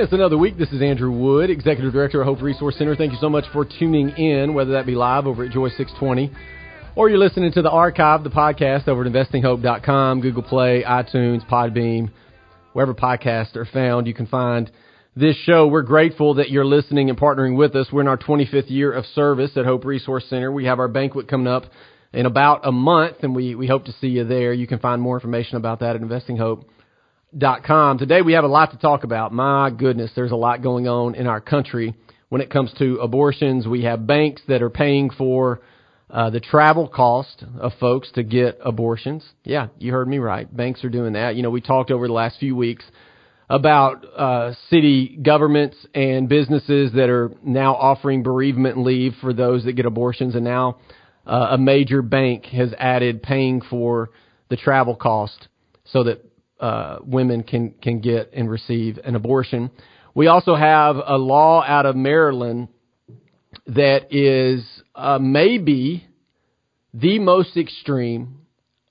And it's another week. This is Andrew Wood, Executive Director of Hope Resource Center. Thank you so much for tuning in, whether that be live over at Joy 620 or you're listening to the archive, the podcast over at investinghope.com, Google Play, iTunes, Podbean, wherever podcasts are found. You can find this show. We're grateful that you're listening and partnering with us. We're in our 25th year of service at Hope Resource Center. We have our banquet coming up in about a month, and we, we hope to see you there. You can find more information about that at investinghope.com. Today we have a lot to talk about. My goodness, there's a lot going on in our country when it comes to abortions. We have banks that are paying for uh, the travel cost of folks to get abortions. Yeah, you heard me right. Banks are doing that. You know, we talked over the last few weeks about uh, city governments and businesses that are now offering bereavement leave for those that get abortions, and now uh, a major bank has added paying for the travel cost so that uh, women can can get and receive an abortion. We also have a law out of Maryland that is uh, maybe the most extreme,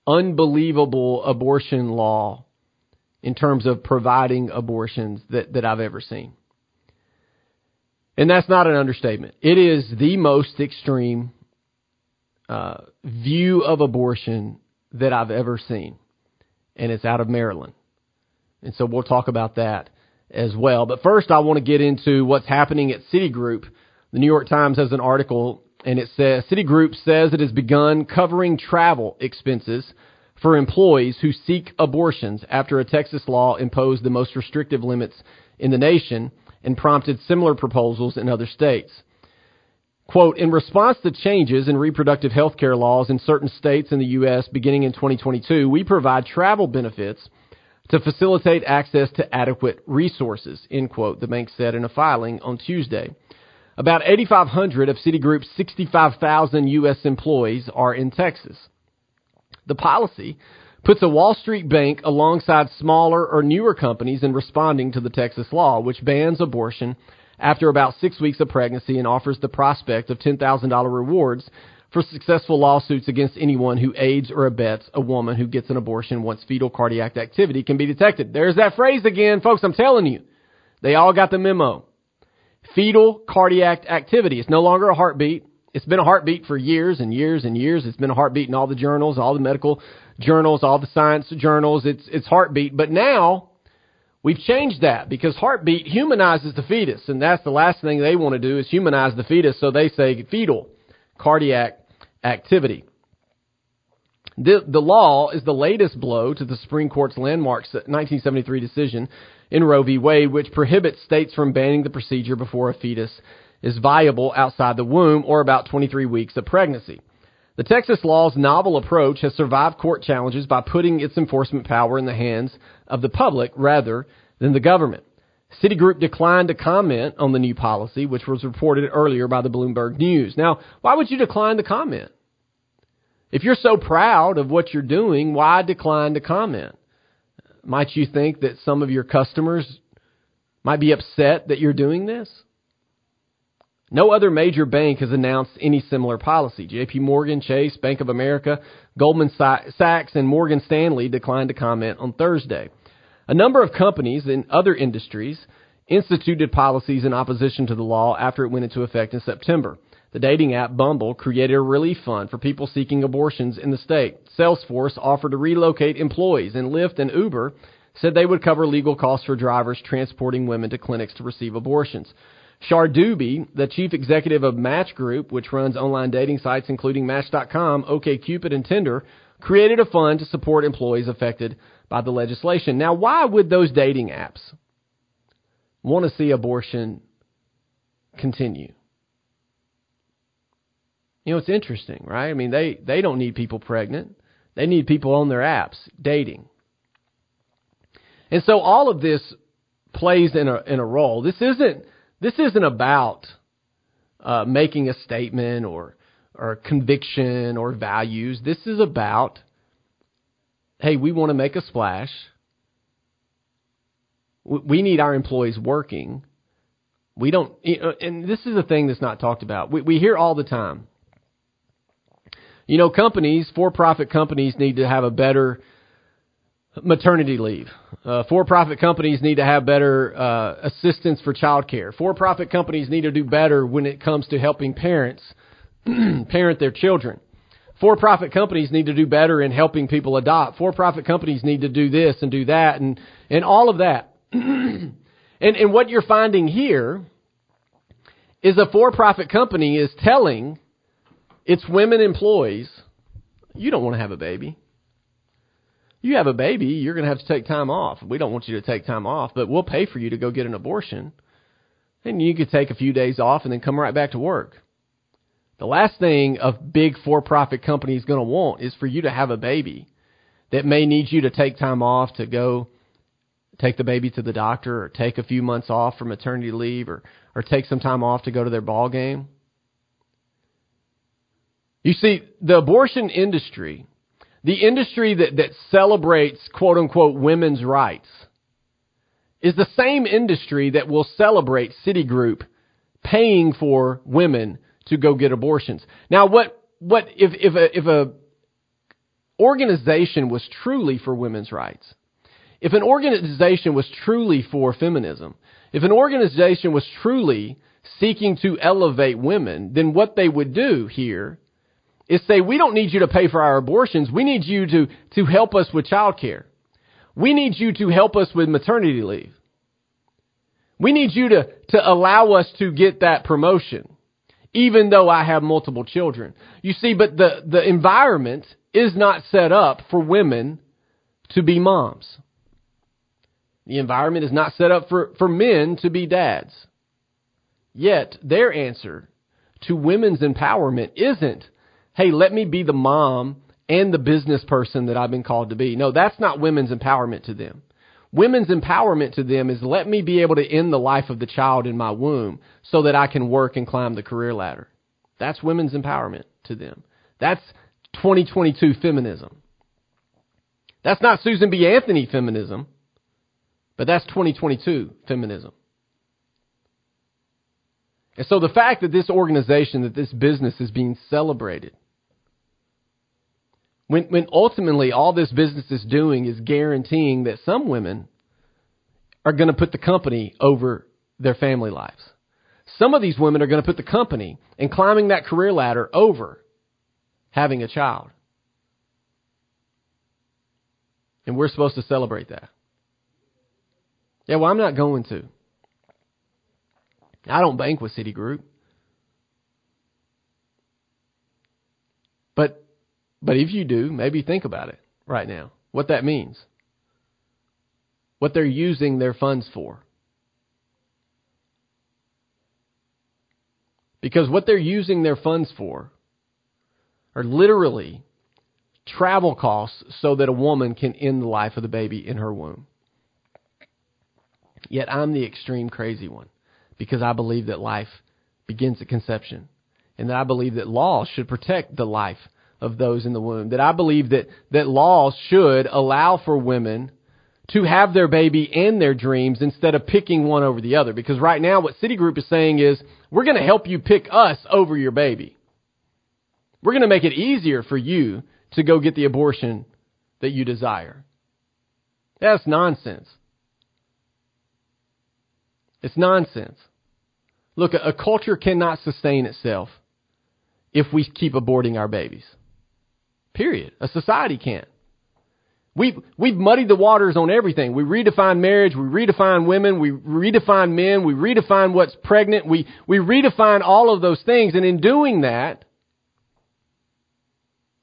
unbelievable abortion law in terms of providing abortions that, that I've ever seen. And that's not an understatement. It is the most extreme uh, view of abortion that I've ever seen. And it's out of Maryland. And so we'll talk about that as well. But first, I want to get into what's happening at Citigroup the New York Times has an article and it says Citigroup says it has begun covering travel expenses for employees who seek abortions after a Texas law imposed the most restrictive limits in the nation and prompted similar proposals in other states. Quote, in response to changes in reproductive health care laws in certain states in the U.S. beginning in 2022, we provide travel benefits to facilitate access to adequate resources, end quote, the bank said in a filing on Tuesday. About 8,500 of Citigroup's 65,000 U.S. employees are in Texas. The policy puts a Wall Street bank alongside smaller or newer companies in responding to the Texas law, which bans abortion after about six weeks of pregnancy and offers the prospect of $10,000 rewards for successful lawsuits against anyone who aids or abets a woman who gets an abortion once fetal cardiac activity can be detected. There's that phrase again, folks. I'm telling you. They all got the memo fetal cardiac activity. It's no longer a heartbeat. It's been a heartbeat for years and years and years. It's been a heartbeat in all the journals, all the medical journals, all the science journals. It's it's heartbeat. But now we've changed that because heartbeat humanizes the fetus, and that's the last thing they want to do is humanize the fetus. So they say fetal cardiac activity. The, the law is the latest blow to the Supreme Court's landmark 1973 uh, decision in Roe v. Wade, which prohibits states from banning the procedure before a fetus is viable outside the womb or about 23 weeks of pregnancy. The Texas law's novel approach has survived court challenges by putting its enforcement power in the hands of the public rather than the government. Citigroup declined to comment on the new policy, which was reported earlier by the Bloomberg News. Now, why would you decline to comment? If you're so proud of what you're doing, why decline to comment? Might you think that some of your customers might be upset that you're doing this? No other major bank has announced any similar policy. JP Morgan, Chase, Bank of America, Goldman Sachs, and Morgan Stanley declined to comment on Thursday. A number of companies in other industries instituted policies in opposition to the law after it went into effect in September. The dating app Bumble created a relief fund for people seeking abortions in the state. Salesforce offered to relocate employees, and Lyft and Uber said they would cover legal costs for drivers transporting women to clinics to receive abortions. Shar Dubey, the chief executive of Match Group, which runs online dating sites including Match.com, OkCupid, and Tinder, created a fund to support employees affected by the legislation. Now, why would those dating apps want to see abortion continue? You know, it's interesting, right? I mean, they, they don't need people pregnant. They need people on their apps dating. And so all of this plays in a in a role. This isn't this isn't about uh, making a statement or or conviction or values. This is about hey, we want to make a splash. We need our employees working. We don't, and this is a thing that's not talked about. We, we hear all the time you know, companies, for profit companies, need to have a better maternity leave. Uh, for-profit companies need to have better uh, assistance for childcare. For-profit companies need to do better when it comes to helping parents parent their children. For-profit companies need to do better in helping people adopt. For-profit companies need to do this and do that and and all of that. and and what you're finding here is a for-profit company is telling its women employees, you don't want to have a baby you have a baby, you're going to have to take time off. We don't want you to take time off, but we'll pay for you to go get an abortion. And you could take a few days off and then come right back to work. The last thing a big for-profit company is going to want is for you to have a baby that may need you to take time off to go take the baby to the doctor or take a few months off for maternity leave or, or take some time off to go to their ball game. You see, the abortion industry the industry that, that celebrates quote unquote women's rights is the same industry that will celebrate Citigroup paying for women to go get abortions. Now, what, what, if, if a, if a organization was truly for women's rights, if an organization was truly for feminism, if an organization was truly seeking to elevate women, then what they would do here is say, we don't need you to pay for our abortions. We need you to, to help us with child care. We need you to help us with maternity leave. We need you to, to allow us to get that promotion, even though I have multiple children. You see, but the, the environment is not set up for women to be moms. The environment is not set up for, for men to be dads. Yet, their answer to women's empowerment isn't hey, let me be the mom and the business person that I've been called to be. No, that's not women's empowerment to them. Women's empowerment to them is let me be able to end the life of the child in my womb so that I can work and climb the career ladder. That's women's empowerment to them. That's 2022 feminism. That's not Susan B. Anthony feminism, but that's 2022 feminism. And so the fact that this organization, that this business is being celebrated when, when ultimately all this business is doing is guaranteeing that some women are going to put the company over their family lives. Some of these women are going to put the company and climbing that career ladder over having a child. And we're supposed to celebrate that. Yeah, well, I'm not going to. I don't bank with Citigroup. But but if you do, maybe think about it right now. What that means. What they're using their funds for. Because what they're using their funds for are literally travel costs so that a woman can end the life of the baby in her womb. Yet I'm the extreme crazy one because I believe that life begins at conception and that I believe that law should protect the life of those in the womb. That I believe that, that laws should allow for women to have their baby and their dreams instead of picking one over the other. Because right now what Citigroup is saying is, we're going to help you pick us over your baby. We're going to make it easier for you to go get the abortion that you desire. That's nonsense. It's nonsense. Look, a culture cannot sustain itself if we keep aborting our babies. Period. A society can't. We've, we've muddied the waters on everything. We redefine marriage. We redefine women. We redefine men. We redefine what's pregnant. We, we redefine all of those things. And in doing that,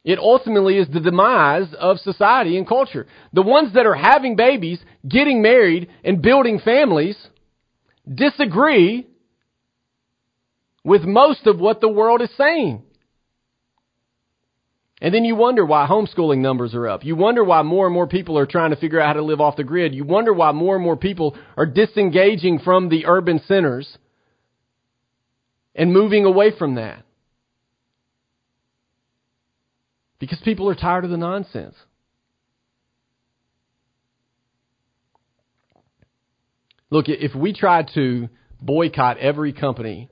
it ultimately is the demise of society and culture. The ones that are having babies, getting married, and building families disagree with most of what the world is saying. And then you wonder why homeschooling numbers are up. You wonder why more and more people are trying to figure out how to live off the grid. You wonder why more and more people are disengaging from the urban centers and moving away from that. Because people are tired of the nonsense. Look, if we tried to boycott every company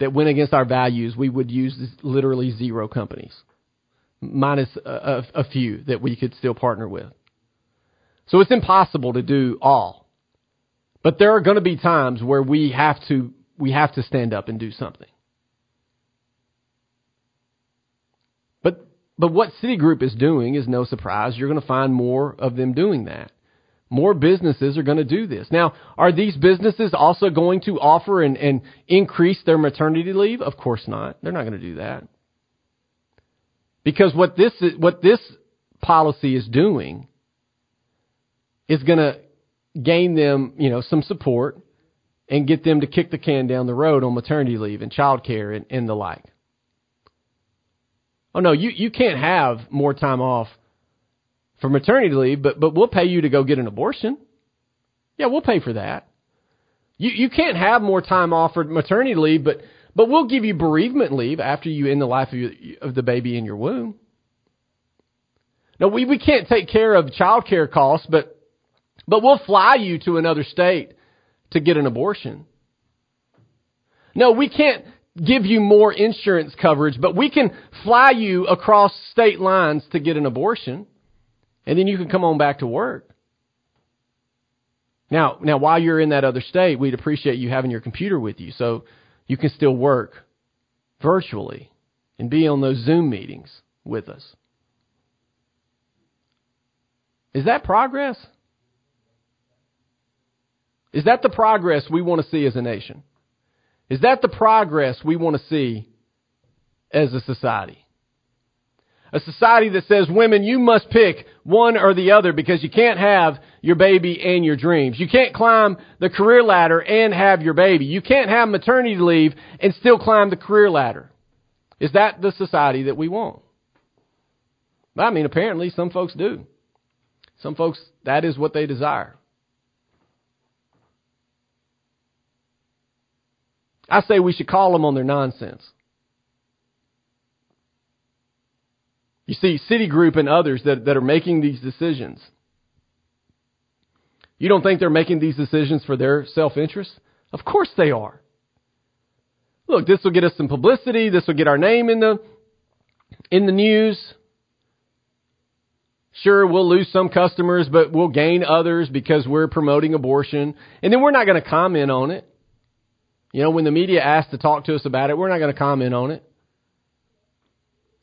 that went against our values, we would use literally zero companies minus a, a, a few that we could still partner with. So it's impossible to do all. But there are going to be times where we have to we have to stand up and do something. But but what Citigroup is doing is no surprise. You're going to find more of them doing that. More businesses are going to do this. Now, are these businesses also going to offer and, and increase their maternity leave? Of course not. They're not going to do that. Because what this what this policy is doing is going to gain them, you know, some support and get them to kick the can down the road on maternity leave and child care and, and the like. Oh no, you, you can't have more time off for maternity leave, but but we'll pay you to go get an abortion. Yeah, we'll pay for that. You you can't have more time off for maternity leave, but but we'll give you bereavement leave after you end the life of, your, of the baby in your womb. Now we we can't take care of child care costs, but but we'll fly you to another state to get an abortion. No, we can't give you more insurance coverage, but we can fly you across state lines to get an abortion. And then you can come on back to work. Now, now while you're in that other state, we'd appreciate you having your computer with you so you can still work virtually and be on those Zoom meetings with us. Is that progress? Is that the progress we want to see as a nation? Is that the progress we want to see as a society? a society that says, women, you must pick one or the other because you can't have your baby and your dreams. You can't climb the career ladder and have your baby. You can't have maternity leave and still climb the career ladder. Is that the society that we want? I mean, apparently some folks do. Some folks, that is what they desire. I say we should call them on their nonsense. You see Citigroup and others that, that are making these decisions. You don't think they're making these decisions for their self interest? Of course they are. Look, this will get us some publicity. This will get our name in the in the news. Sure, we'll lose some customers, but we'll gain others because we're promoting abortion. And then we're not going to comment on it. You know, when the media asks to talk to us about it, we're not going to comment on it.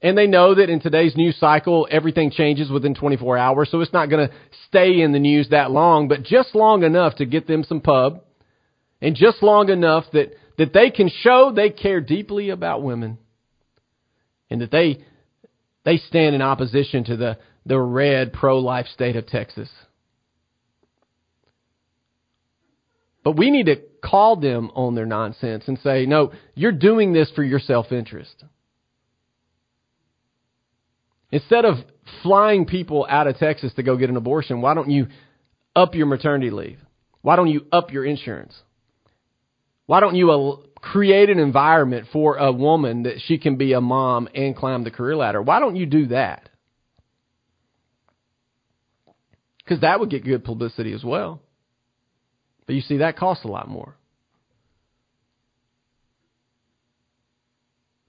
And they know that in today's news cycle, everything changes within 24 hours, so it's not going to stay in the news that long, but just long enough to get them some pub, and just long enough that, that they can show they care deeply about women, and that they, they stand in opposition to the, the red pro-life state of Texas. But we need to call them on their nonsense and say, no, you're doing this for your self-interest. Instead of flying people out of Texas to go get an abortion, why don't you up your maternity leave? Why don't you up your insurance? Why don't you uh, create an environment for a woman that she can be a mom and climb the career ladder? Why don't you do that? Because that would get good publicity as well. But you see, that costs a lot more.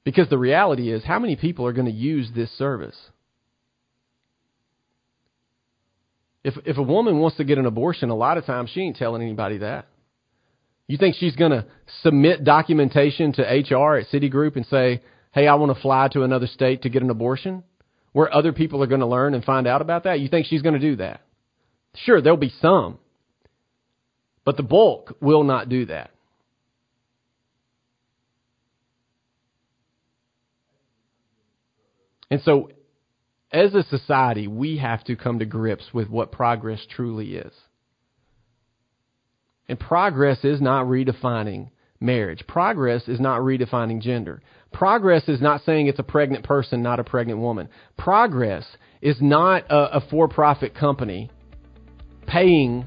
Because the reality is, how many people are going to use this service? If if a woman wants to get an abortion, a lot of times she ain't telling anybody that. You think she's going to submit documentation to HR at Citigroup and say, "Hey, I want to fly to another state to get an abortion," where other people are going to learn and find out about that? You think she's going to do that? Sure, there'll be some, but the bulk will not do that. And so, as a society, we have to come to grips with what progress truly is. And progress is not redefining marriage. Progress is not redefining gender. Progress is not saying it's a pregnant person, not a pregnant woman. Progress is not a, a for profit company paying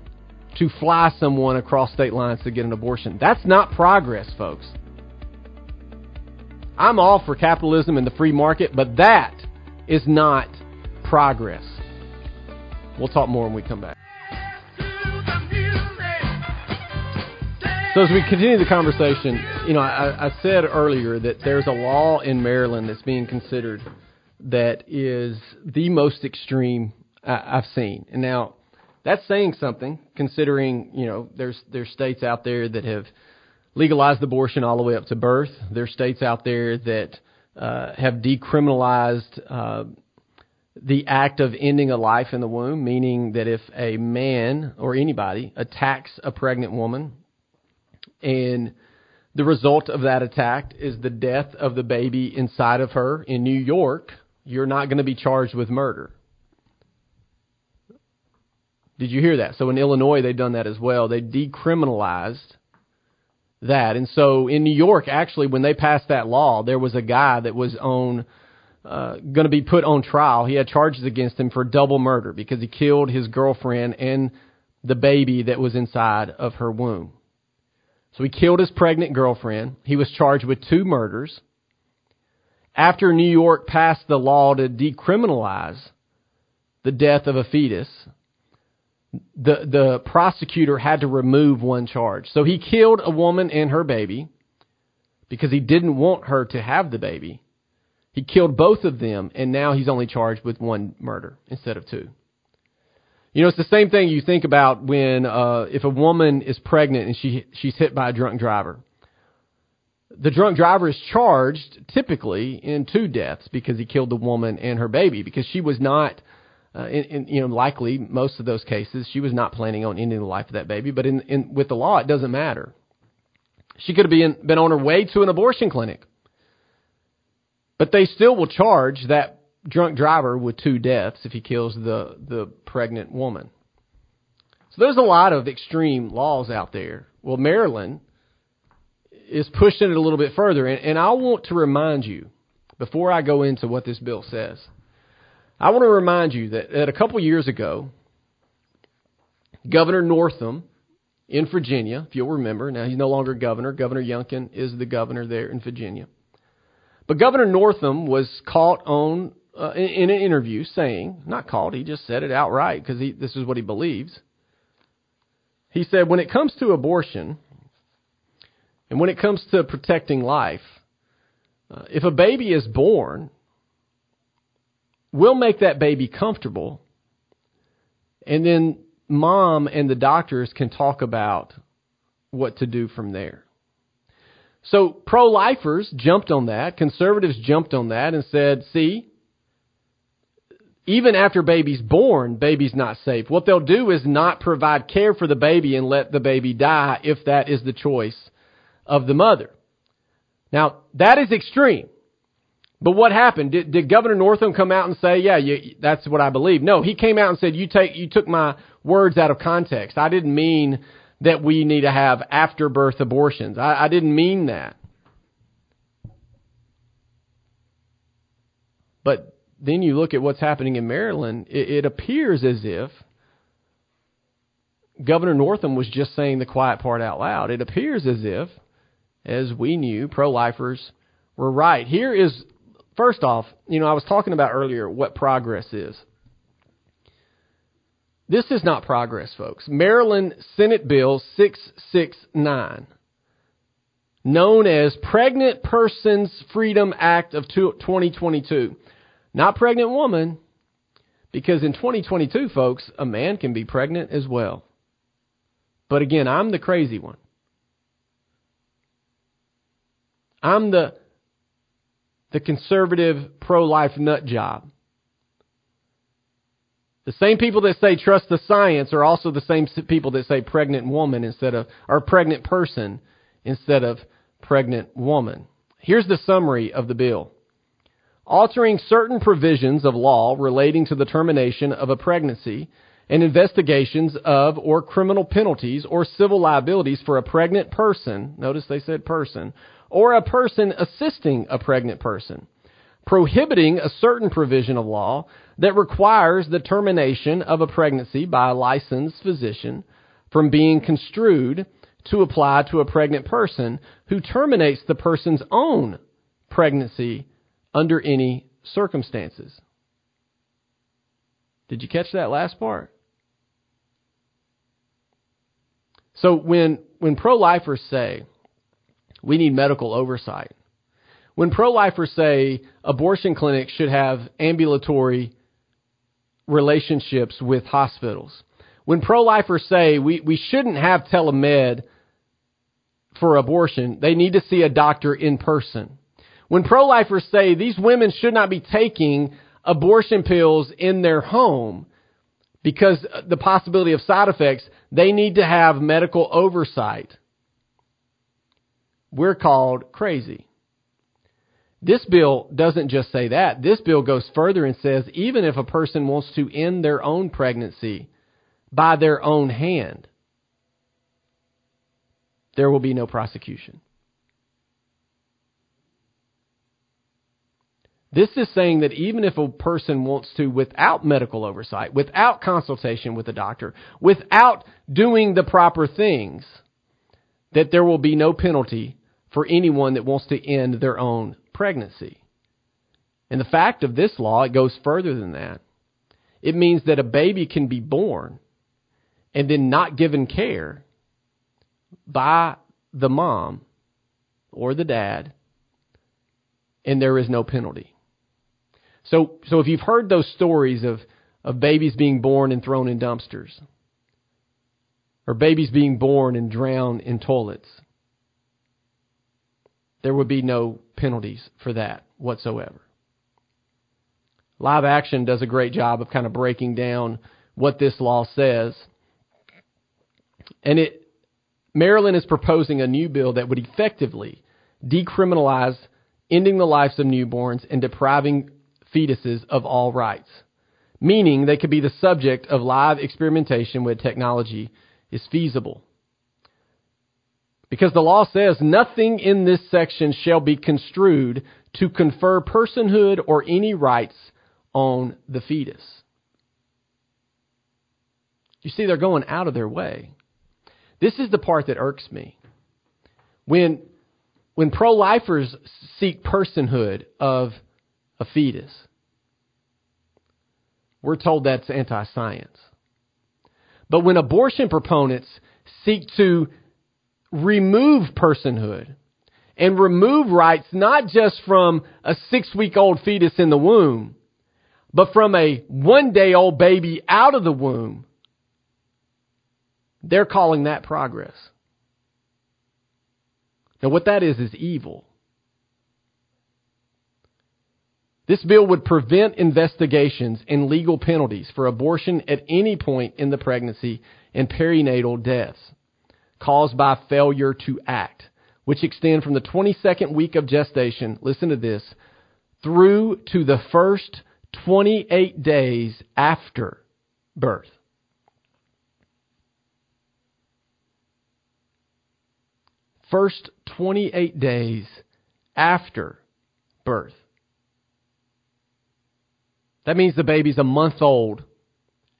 to fly someone across state lines to get an abortion. That's not progress, folks. I'm all for capitalism and the free market, but that is not progress. We'll talk more when we come back. So as we continue the conversation, you know, I, I, said earlier that there's a law in Maryland that's being considered that is the most extreme I've seen. And now, That's saying something, considering you know there's there's states out there that have legalized abortion all the way up to birth. There's states out there that uh, have decriminalized uh, the act of ending a life in the womb, meaning that if a man or anybody attacks a pregnant woman and the result of that attack is the death of the baby inside of her in New York, you're not going to be charged with murder. Did you hear that? So in Illinois, they've done that as well. They decriminalized that. And so in New York, actually, when they passed that law, there was a guy that was on uh, going to be put on trial. He had charges against him for double murder because he killed his girlfriend and the baby that was inside of her womb. So he killed his pregnant girlfriend. He was charged with two murders. After New York passed the law to decriminalize the death of a fetus, the the prosecutor had to remove one charge. So he killed a woman and her baby because he didn't want her to have the baby. He killed both of them, and now he's only charged with one murder instead of two. You know, it's the same thing you think about when uh, if a woman is pregnant and she she's hit by a drunk driver. The drunk driver is charged typically in two deaths because he killed the woman and her baby because she was not uh, in, in, you know, likely most of those cases, she was not planning on ending the life of that baby. But in, in with the law, it doesn't matter. She could have been been on her way to an abortion clinic, but they still will charge that drunk driver with two deaths if he kills the the pregnant woman. So there's a lot of extreme laws out there. Well, Maryland is pushing it a little bit further, and, and I want to remind you before I go into what this bill says I want to remind you that, that a couple years ago, Governor Northam in Virginia, if you'll remember, now he's no longer governor. Governor Youngkin is the governor there in Virginia. But Governor Northam was caught on uh, in, in, an interview saying, not caught, he just said it outright because this is what he believes. He said, when it comes to abortion and when it comes to protecting life, uh, if a baby is born we'll make that baby comfortable, and then mom and the doctors can talk about what to do from there. So pro lifers jumped on that, conservatives jumped on that and said, see, even after baby's born, baby's not safe. What they'll do is not provide care for the baby and let the baby die if that is the choice of the mother. Now, that is extreme. But what happened? Did, did Governor Northam come out and say, "Yeah, you, that's what I believe"? No, he came out and said, "You take you took my words out of context. I didn't mean that we need to have after birth abortions. I, I didn't mean that." But then you look at what's happening in Maryland. It, it appears as if Governor Northam was just saying the quiet part out loud. It appears as if, as we knew, pro-lifers were right. Here is First off, you know, I was talking about earlier what progress is. This is not progress, folks. Maryland Senate Bill 669, known as Pregnant Persons Freedom Act of 2022. Not pregnant woman, because in 2022, folks, a man can be pregnant as well. But again, I'm the crazy one. I'm the the conservative pro life nut job. The same people that say trust the science are also the same people that say pregnant woman instead of, or pregnant person instead of pregnant woman. Here's the summary of the bill. Altering certain provisions of law relating to the termination of a pregnancy and investigations of or criminal penalties or civil liabilities for a pregnant person. Notice they said person or a person assisting a pregnant person, prohibiting a certain provision of law that requires the termination of a pregnancy by a licensed physician from being construed to apply to a pregnant person who terminates the person's own pregnancy under any circumstances. Did you catch that last part? So when when pro-lifers say we need medical oversight. When pro lifers say abortion clinics should have ambulatory relationships with hospitals, when pro-lifers say we, we shouldn't have telemed for abortion, they need to see a doctor in person. When pro-lifers say these women should not be taking abortion pills in their home because the possibility of side effects, they need to have medical oversight. We're called crazy. This bill doesn't just say that. This bill goes further and says even if a person wants to end their own pregnancy by their own hand, there will be no prosecution. This is saying that even if a person wants to, without medical oversight, without consultation with a doctor, without doing the proper things, that there will be no penalty for anyone that wants to end their own pregnancy. And the fact of this law, it goes further than that. It means that a baby can be born and then not given care by the mom or the dad, and there is no penalty. So, so if you've heard those stories of, of babies being born and thrown in dumpsters, or babies being born and drowned in toilets, there would be no penalties for that whatsoever. Live Action does a great job of kind of breaking down what this law says. And it Maryland is proposing a new bill that would effectively decriminalize ending the lives of newborns and depriving fetuses of all rights, meaning they could be the subject of live experimentation when technology is feasible. Because the law says nothing in this section shall be construed to confer personhood or any rights on the fetus. You see, they're going out of their way. This is the part that irks me. When, when pro lifers seek personhood of a fetus, we're told that's anti science. But when abortion proponents seek to remove personhood and remove rights not just from a six week old fetus in the womb, but from a one day old baby out of the womb, they're calling that progress. Now, what that is, is evil. This bill would prevent investigations and legal penalties for abortion at any point in the pregnancy and perinatal deaths caused by failure to act, which extend from the 22nd week of gestation, listen to this, through to the first 28 days after birth. First 28 days after birth. That means the baby's a month old,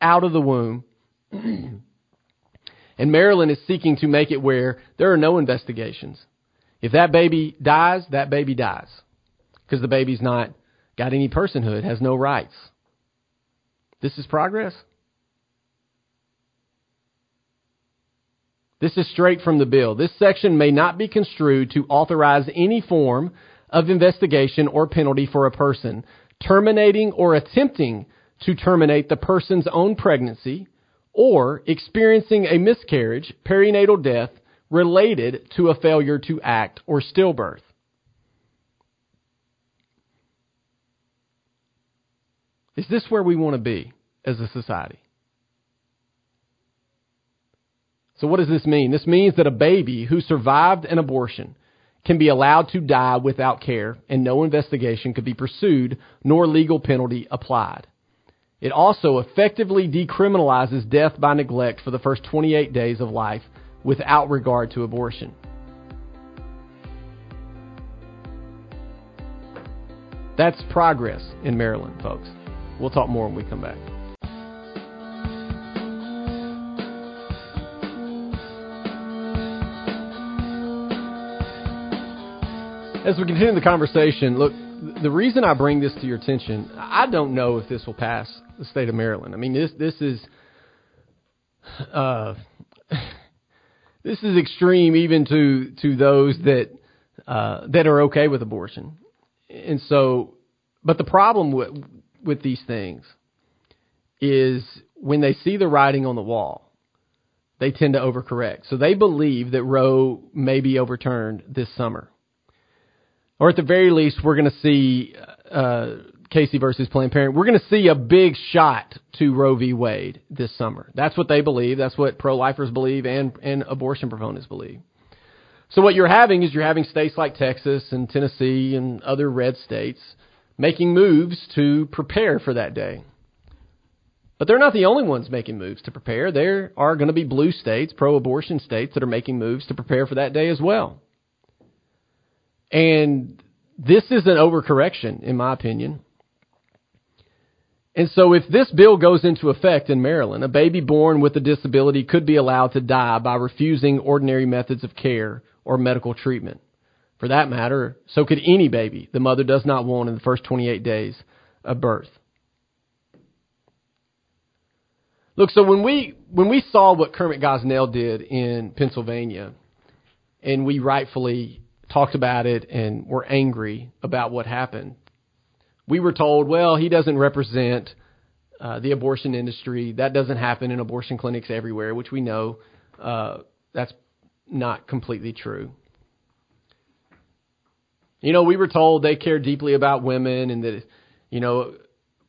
out of the womb. And Maryland is seeking to make it where there are no investigations. If that baby dies, that baby dies. Because the baby's not got any personhood, has no rights. This is progress. This is straight from the bill. This section may not be construed to authorize any form of investigation or penalty for a person terminating or attempting to terminate the person's own pregnancy or experiencing a miscarriage, perinatal death, related to a failure to act or stillbirth. Is this where we want to be as a society? So, what does this mean? This means that a baby who survived an abortion can be allowed to die without care, and no investigation could be pursued, nor legal penalty applied. It also effectively decriminalizes death by neglect for the first 28 days of life without regard to abortion. That's progress in Maryland, folks. We'll talk more when we come back. As we continue the conversation, look, the reason I bring this to your attention, I don't know if this will pass the state of Maryland. I mean, this this is uh, this is extreme even to to those that uh, that are okay with abortion, and so. But the problem with with these things is when they see the writing on the wall, they tend to overcorrect. So they believe that Roe may be overturned this summer. Or at the very least, we're going to see uh, Casey versus Planned Parenthood. We're going to see a big shot to Roe v. Wade this summer. That's what they believe. That's what pro-lifers believe and, and abortion proponents believe. So what you're having is you're having states like Texas and Tennessee and other red states making moves to prepare for that day. But they're not the only ones making moves to prepare. There are going to be blue states, pro abortion states, that are making moves to prepare for that day as well. And this is an overcorrection, in my opinion. And so if this bill goes into effect in Maryland, a baby born with a disability could be allowed to die by refusing ordinary methods of care or medical treatment. For that matter, so could any baby the mother does not want in the first 28 days of birth. Look, so when we when we saw what Kermit Gosnell did in Pennsylvania, and we rightfully talked about it and were angry about what happened, we were told, well, he doesn't represent uh, the abortion industry. That doesn't happen in abortion clinics everywhere, which we know uh, that's not completely true. You know, we were told they care deeply about women and that, you know,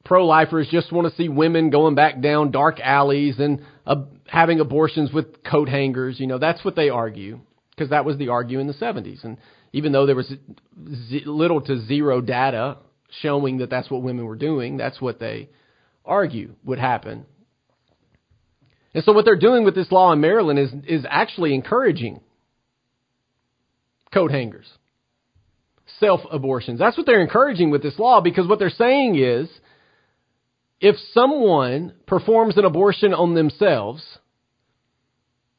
pro lifers just want to see women going back down dark alleys and uh, having abortions with coat hangers. You know, that's what they argue because that was the argue in the 70s. And even though there was z- little to zero data showing that that's what women were doing, that's what they argue would happen. And so what they're doing with this law in Maryland is is actually encouraging coat hangers, self abortions. That's what they're encouraging with this law because what they're saying is if someone performs an abortion on themselves,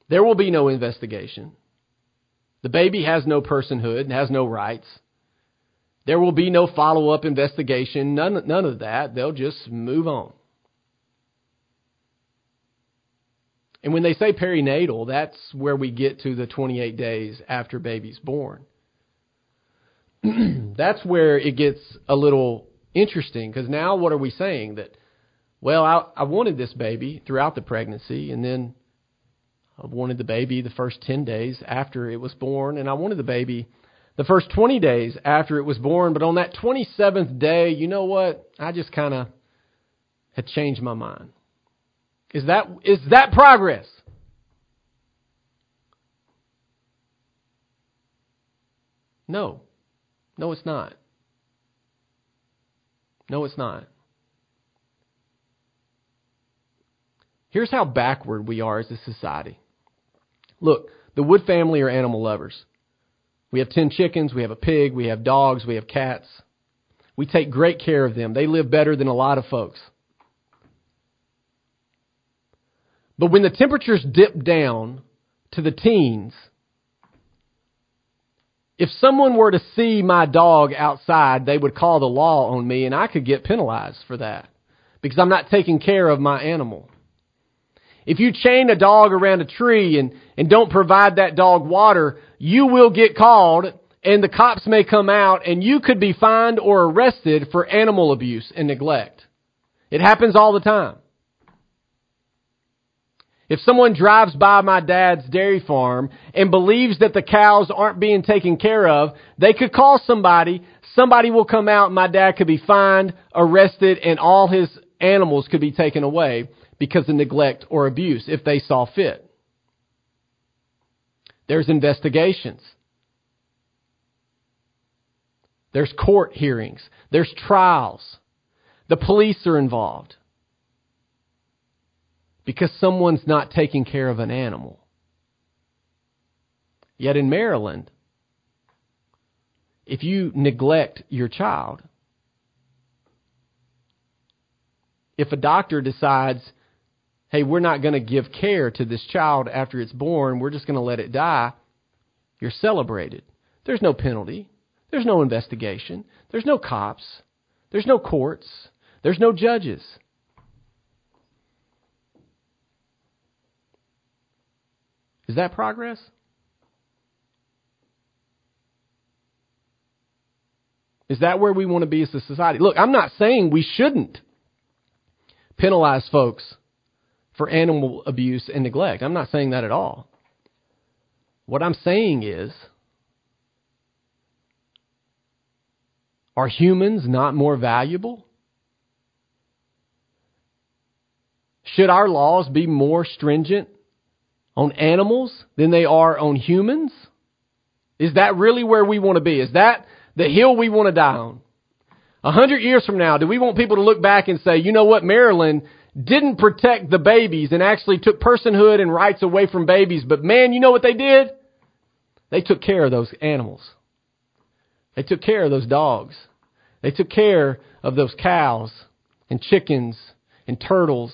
there will be no investigation. The baby has no personhood and has no rights. There will be no follow up investigation, none, none of that. They'll just move on. And when they say perinatal, that's where we get to the 28 days after baby's born. that's where it gets a little interesting because now what are we saying? That well, I, I wanted this baby throughout the pregnancy, and then I wanted the baby the first 10 days after it was born, and I wanted the baby the first 20 days after it was born. But on that 27th day, you know what? I just kind of had changed my mind. Is that is that progress? No. No, it's not. No, it's not. Here's how backward we are as a society. Look, the Wood family are animal lovers. We have 10 chickens, we have a pig, we have dogs, we have cats. We take great care of them. They live better than a lot of folks. But when the temperatures dip down to the teens, if someone were to see my dog outside, they would call the law on me and I could get penalized for that because I'm not taking care of my animal. If you chain a dog around a tree and, and don't provide that dog water, you will get called and the cops may come out and you could be fined or arrested for animal abuse and neglect. It happens all the time. If someone drives by my dad's dairy farm and believes that the cows aren't being taken care of, they could call somebody, somebody will come out, my dad could be fined, arrested, and all his animals could be taken away because of neglect or abuse if they saw fit. There's investigations. There's court hearings. There's trials. The police are involved. Because someone's not taking care of an animal. Yet in Maryland, if you neglect your child, if a doctor decides hey, we're not going to give care to this child after it's born, we're just going to let it die, you're celebrated. There's no penalty. There's no investigation. There's no cops. There's no courts. There's no judges. Is that progress? Is that where we want to be as a society? Look, I'm not saying we shouldn't penalize folks for animal abuse and neglect. I'm not saying that at all. What I'm saying is, are humans not more valuable? Should our laws be more stringent on animals than they are on humans? Is that really where we want to be? Is that the hill we want to die on? A hundred years from now, do we want people to look back and say, you know what, Maryland didn't protect the babies and actually took personhood and rights away from babies, but man, you know what they did? They took care of those animals. They took care of those dogs. They took care of those cows and chickens and turtles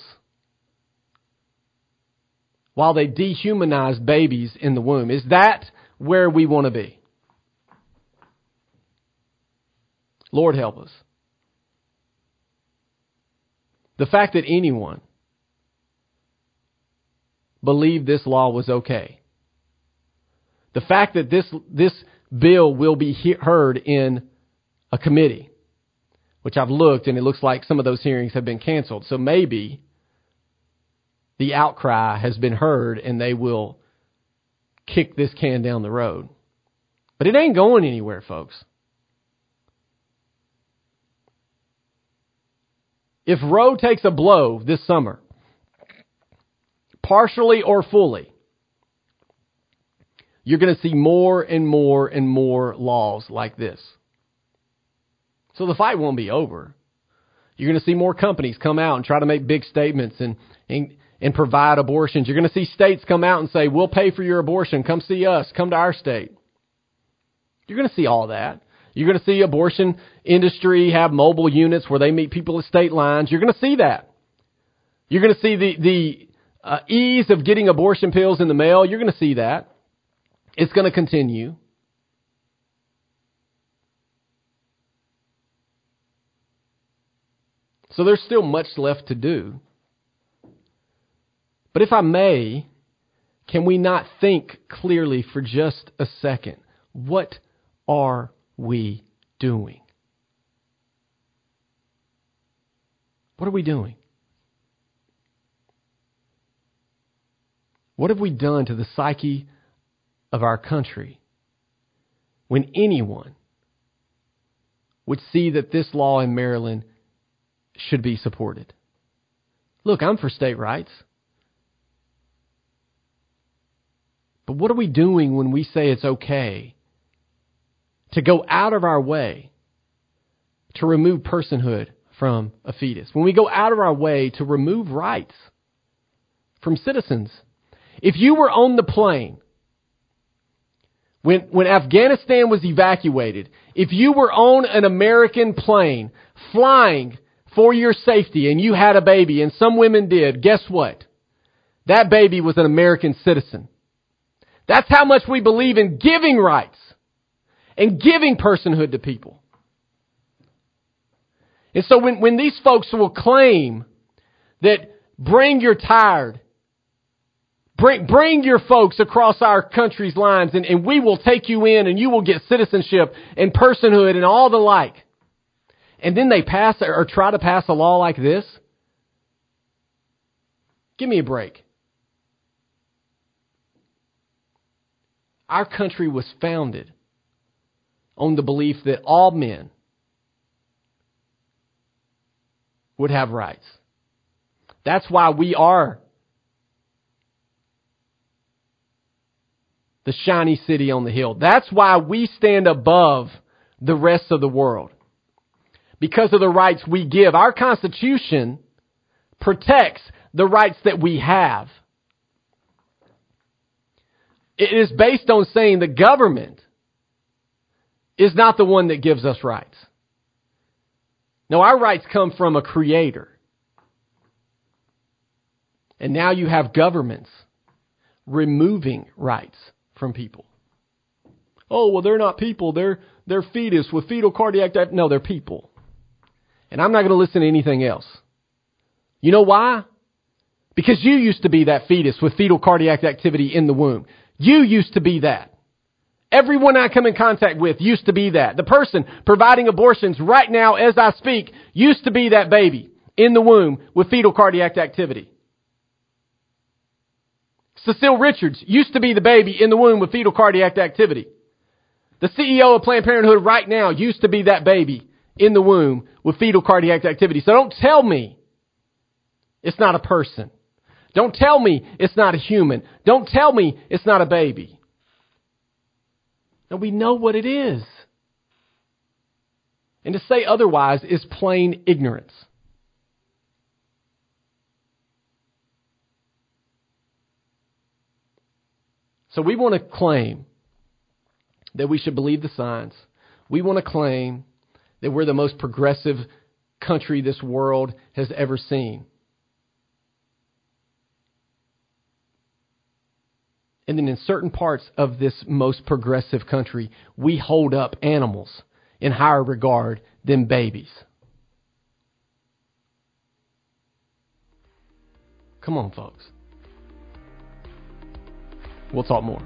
while they dehumanized babies in the womb. Is that where we want to be? Lord help us. The fact that anyone believed this law was okay. The fact that this, this bill will be he- heard in a committee, which I've looked and it looks like some of those hearings have been canceled. So maybe the outcry has been heard and they will kick this can down the road. But it ain't going anywhere, folks. If Roe takes a blow this summer, partially or fully, you're going to see more and more and more laws like this. So the fight won't be over. You're going to see more companies come out and try to make big statements and, and, and provide abortions. You're going to see states come out and say, we'll pay for your abortion. Come see us. Come to our state. You're going to see all that. You're going to see abortion industry have mobile units where they meet people at state lines. You're going to see that. You're going to see the, the uh, ease of getting abortion pills in the mail. You're going to see that. It's going to continue. So there's still much left to do. But if I may, can we not think clearly for just a second? What are we doing? What are we doing? What have we done to the psyche of our country when anyone would see that this law in Maryland should be supported? Look, I'm for state rights. But what are we doing when we say it's okay to go out of our way to remove personhood from a fetus, when we go out of our way to remove rights from citizens. If you were on the plane when, when Afghanistan was evacuated, if you were on an American plane flying for your safety and you had a baby, and some women did, guess what? That baby was an American citizen. That's how much we believe in giving rights and giving personhood to people. And so when, when these folks will claim that bring your tired, bring, bring your folks across our country's lines and, and we will take you in and you will get citizenship and personhood and all the like. And then they pass or try to pass a law like this. Give me a break. Our country was founded on the belief that all men would have rights. That's why we are the shiny city on the hill. That's why we stand above the rest of the world. Because of the rights we give. Our Constitution protects the rights that we have. It is based on saying the government is not the one that gives us rights. No, our rights come from a creator. And now you have governments removing rights from people. Oh, well, they're not people. They're, they're fetus with fetal cardiac death. No, they're people. And I'm not going to listen to anything else. You know why? Because you used to be that fetus with fetal cardiac activity in the womb. You used to be that. Everyone I come in contact with used to be that. The person providing abortions right now as I speak used to be that baby in the womb with fetal cardiac activity. Cecile Richards used to be the baby in the womb with fetal cardiac activity. The CEO of Planned Parenthood right now used to be that baby in the womb with fetal cardiac activity. So don't tell me it's not a person. Don't tell me it's not a human. Don't tell me it's not a baby. No, we know what it is. And to say otherwise is plain ignorance. So we want to claim that we should believe the science. We want to claim that we're the most progressive country this world has ever seen. And then in certain parts of this most progressive country, we hold up animals in higher regard than babies. Come on, folks. We'll talk more.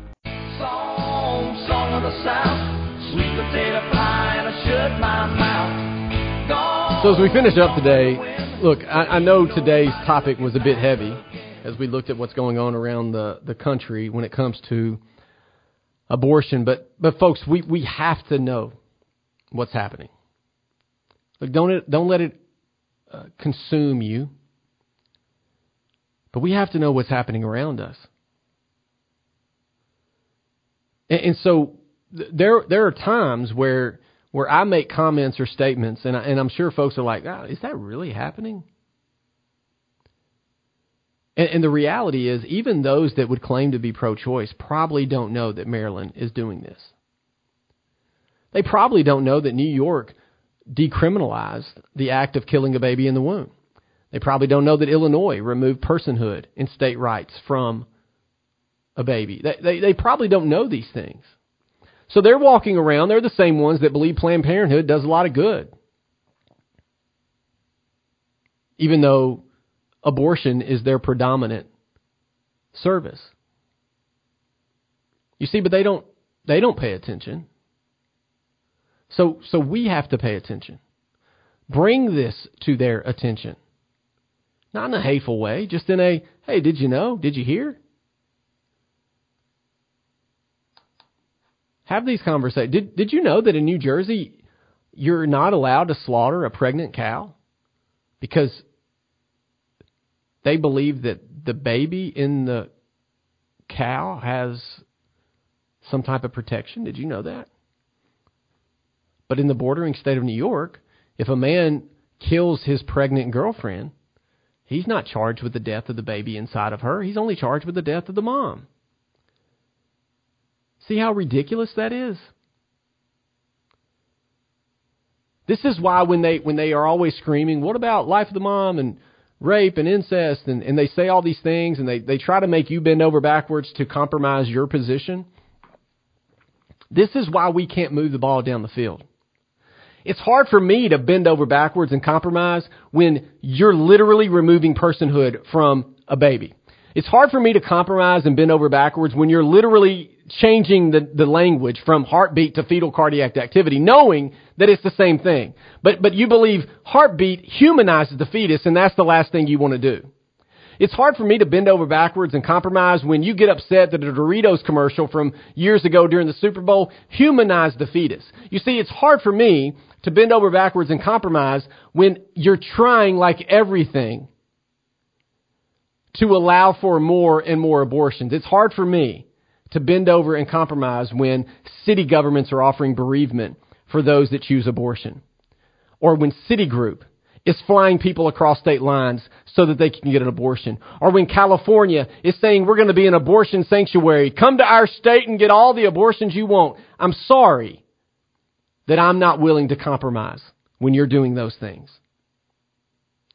Song, song of the South, sweet potato pie, and I shut my mouth. So as we finish up today, look, I, I know today's topic was a bit heavy as we looked at what's going on around the, the country when it comes to abortion, but but folks, we, we have to know what's happening. Look, don't it, don't let it uh, consume you. But we have to know what's happening around us. And, and so th- there there are times where where I make comments or statements, and I, and I'm sure folks are like, oh, "Is that really happening?" And, and the reality is, even those that would claim to be pro-choice probably don't know that Maryland is doing this. They probably don't know that New York decriminalized the act of killing a baby in the womb. They probably don't know that Illinois removed personhood and state rights from a baby. They, they, they probably don't know these things. So they're walking around, they're the same ones that believe Planned Parenthood does a lot of good. Even though abortion is their predominant service. You see, but they don't they don't pay attention. So so we have to pay attention. Bring this to their attention. Not in a hateful way, just in a, hey, did you know? Did you hear? Have these conversations. Did, did you know that in New Jersey, you're not allowed to slaughter a pregnant cow? Because they believe that the baby in the cow has some type of protection. Did you know that? But in the bordering state of New York, if a man kills his pregnant girlfriend, he's not charged with the death of the baby inside of her. He's only charged with the death of the mom. See how ridiculous that is? This is why when they when they are always screaming, what about life of the mom and rape and incest and, and they say all these things and they, they try to make you bend over backwards to compromise your position. This is why we can't move the ball down the field. It's hard for me to bend over backwards and compromise when you're literally removing personhood from a baby. It's hard for me to compromise and bend over backwards when you're literally changing the, the language from heartbeat to fetal cardiac activity, knowing that it's the same thing. But, but you believe heartbeat humanizes the fetus and that's the last thing you want to do. It's hard for me to bend over backwards and compromise when you get upset that a Doritos commercial from years ago during the Super Bowl humanized the fetus. You see, it's hard for me to bend over backwards and compromise when you're trying like everything to allow for more and more abortions. It's hard for me to bend over and compromise when city governments are offering bereavement for those that choose abortion. Or when Citigroup is flying people across state lines so that they can get an abortion. Or when California is saying we're going to be an abortion sanctuary. Come to our state and get all the abortions you want. I'm sorry that I'm not willing to compromise when you're doing those things.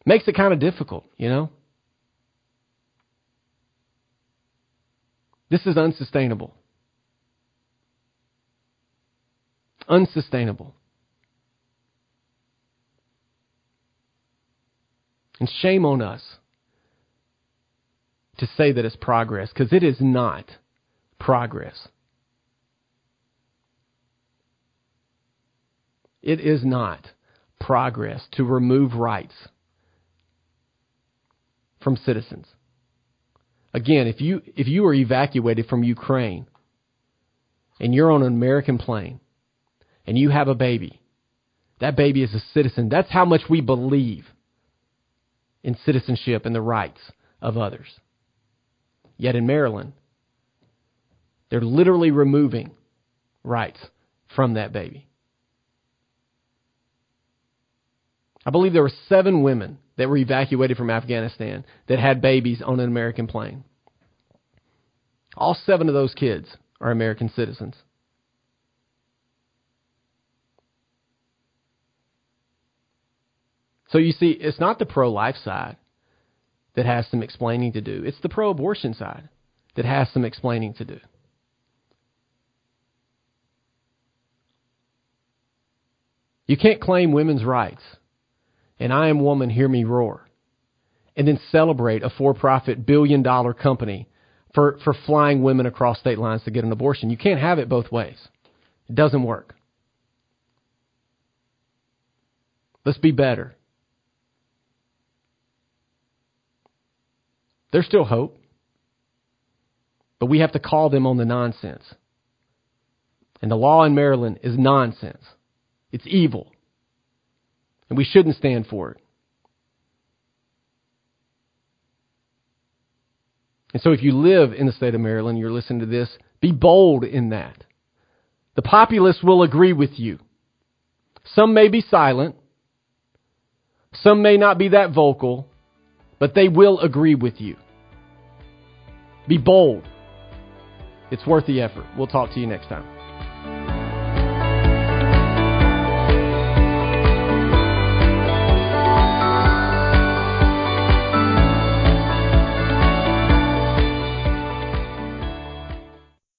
Makes it kind of difficult, you know? This is unsustainable. Unsustainable. And shame on us to say that it's progress, because it is not progress. It is not progress to remove rights from citizens. Again, if you if you are evacuated from Ukraine and you're on an American plane and you have a baby, that baby is a citizen. That's how much we believe in citizenship and the rights of others. Yet in Maryland, they're literally removing rights from that baby. I believe there were seven women that were evacuated from Afghanistan that had babies on an American plane. All seven of those kids are American citizens. So you see, it's not the pro life side that has some explaining to do, it's the pro abortion side that has some explaining to do. You can't claim women's rights and I am woman, hear me roar, and then celebrate a for profit billion dollar company for, for flying women across state lines to get an abortion. You can't have it both ways. It doesn't work. Let's be better. There's still hope. But we have to call them on the nonsense. And the law in Maryland is nonsense. It's evil. And we shouldn't stand for it. And so if you live in the state of Maryland, you're listening to this, be bold in that. The populace will agree with you. Some may be silent. Some may not be that vocal, but they will agree with you. Be bold. It's worth the effort. We'll talk to you next time.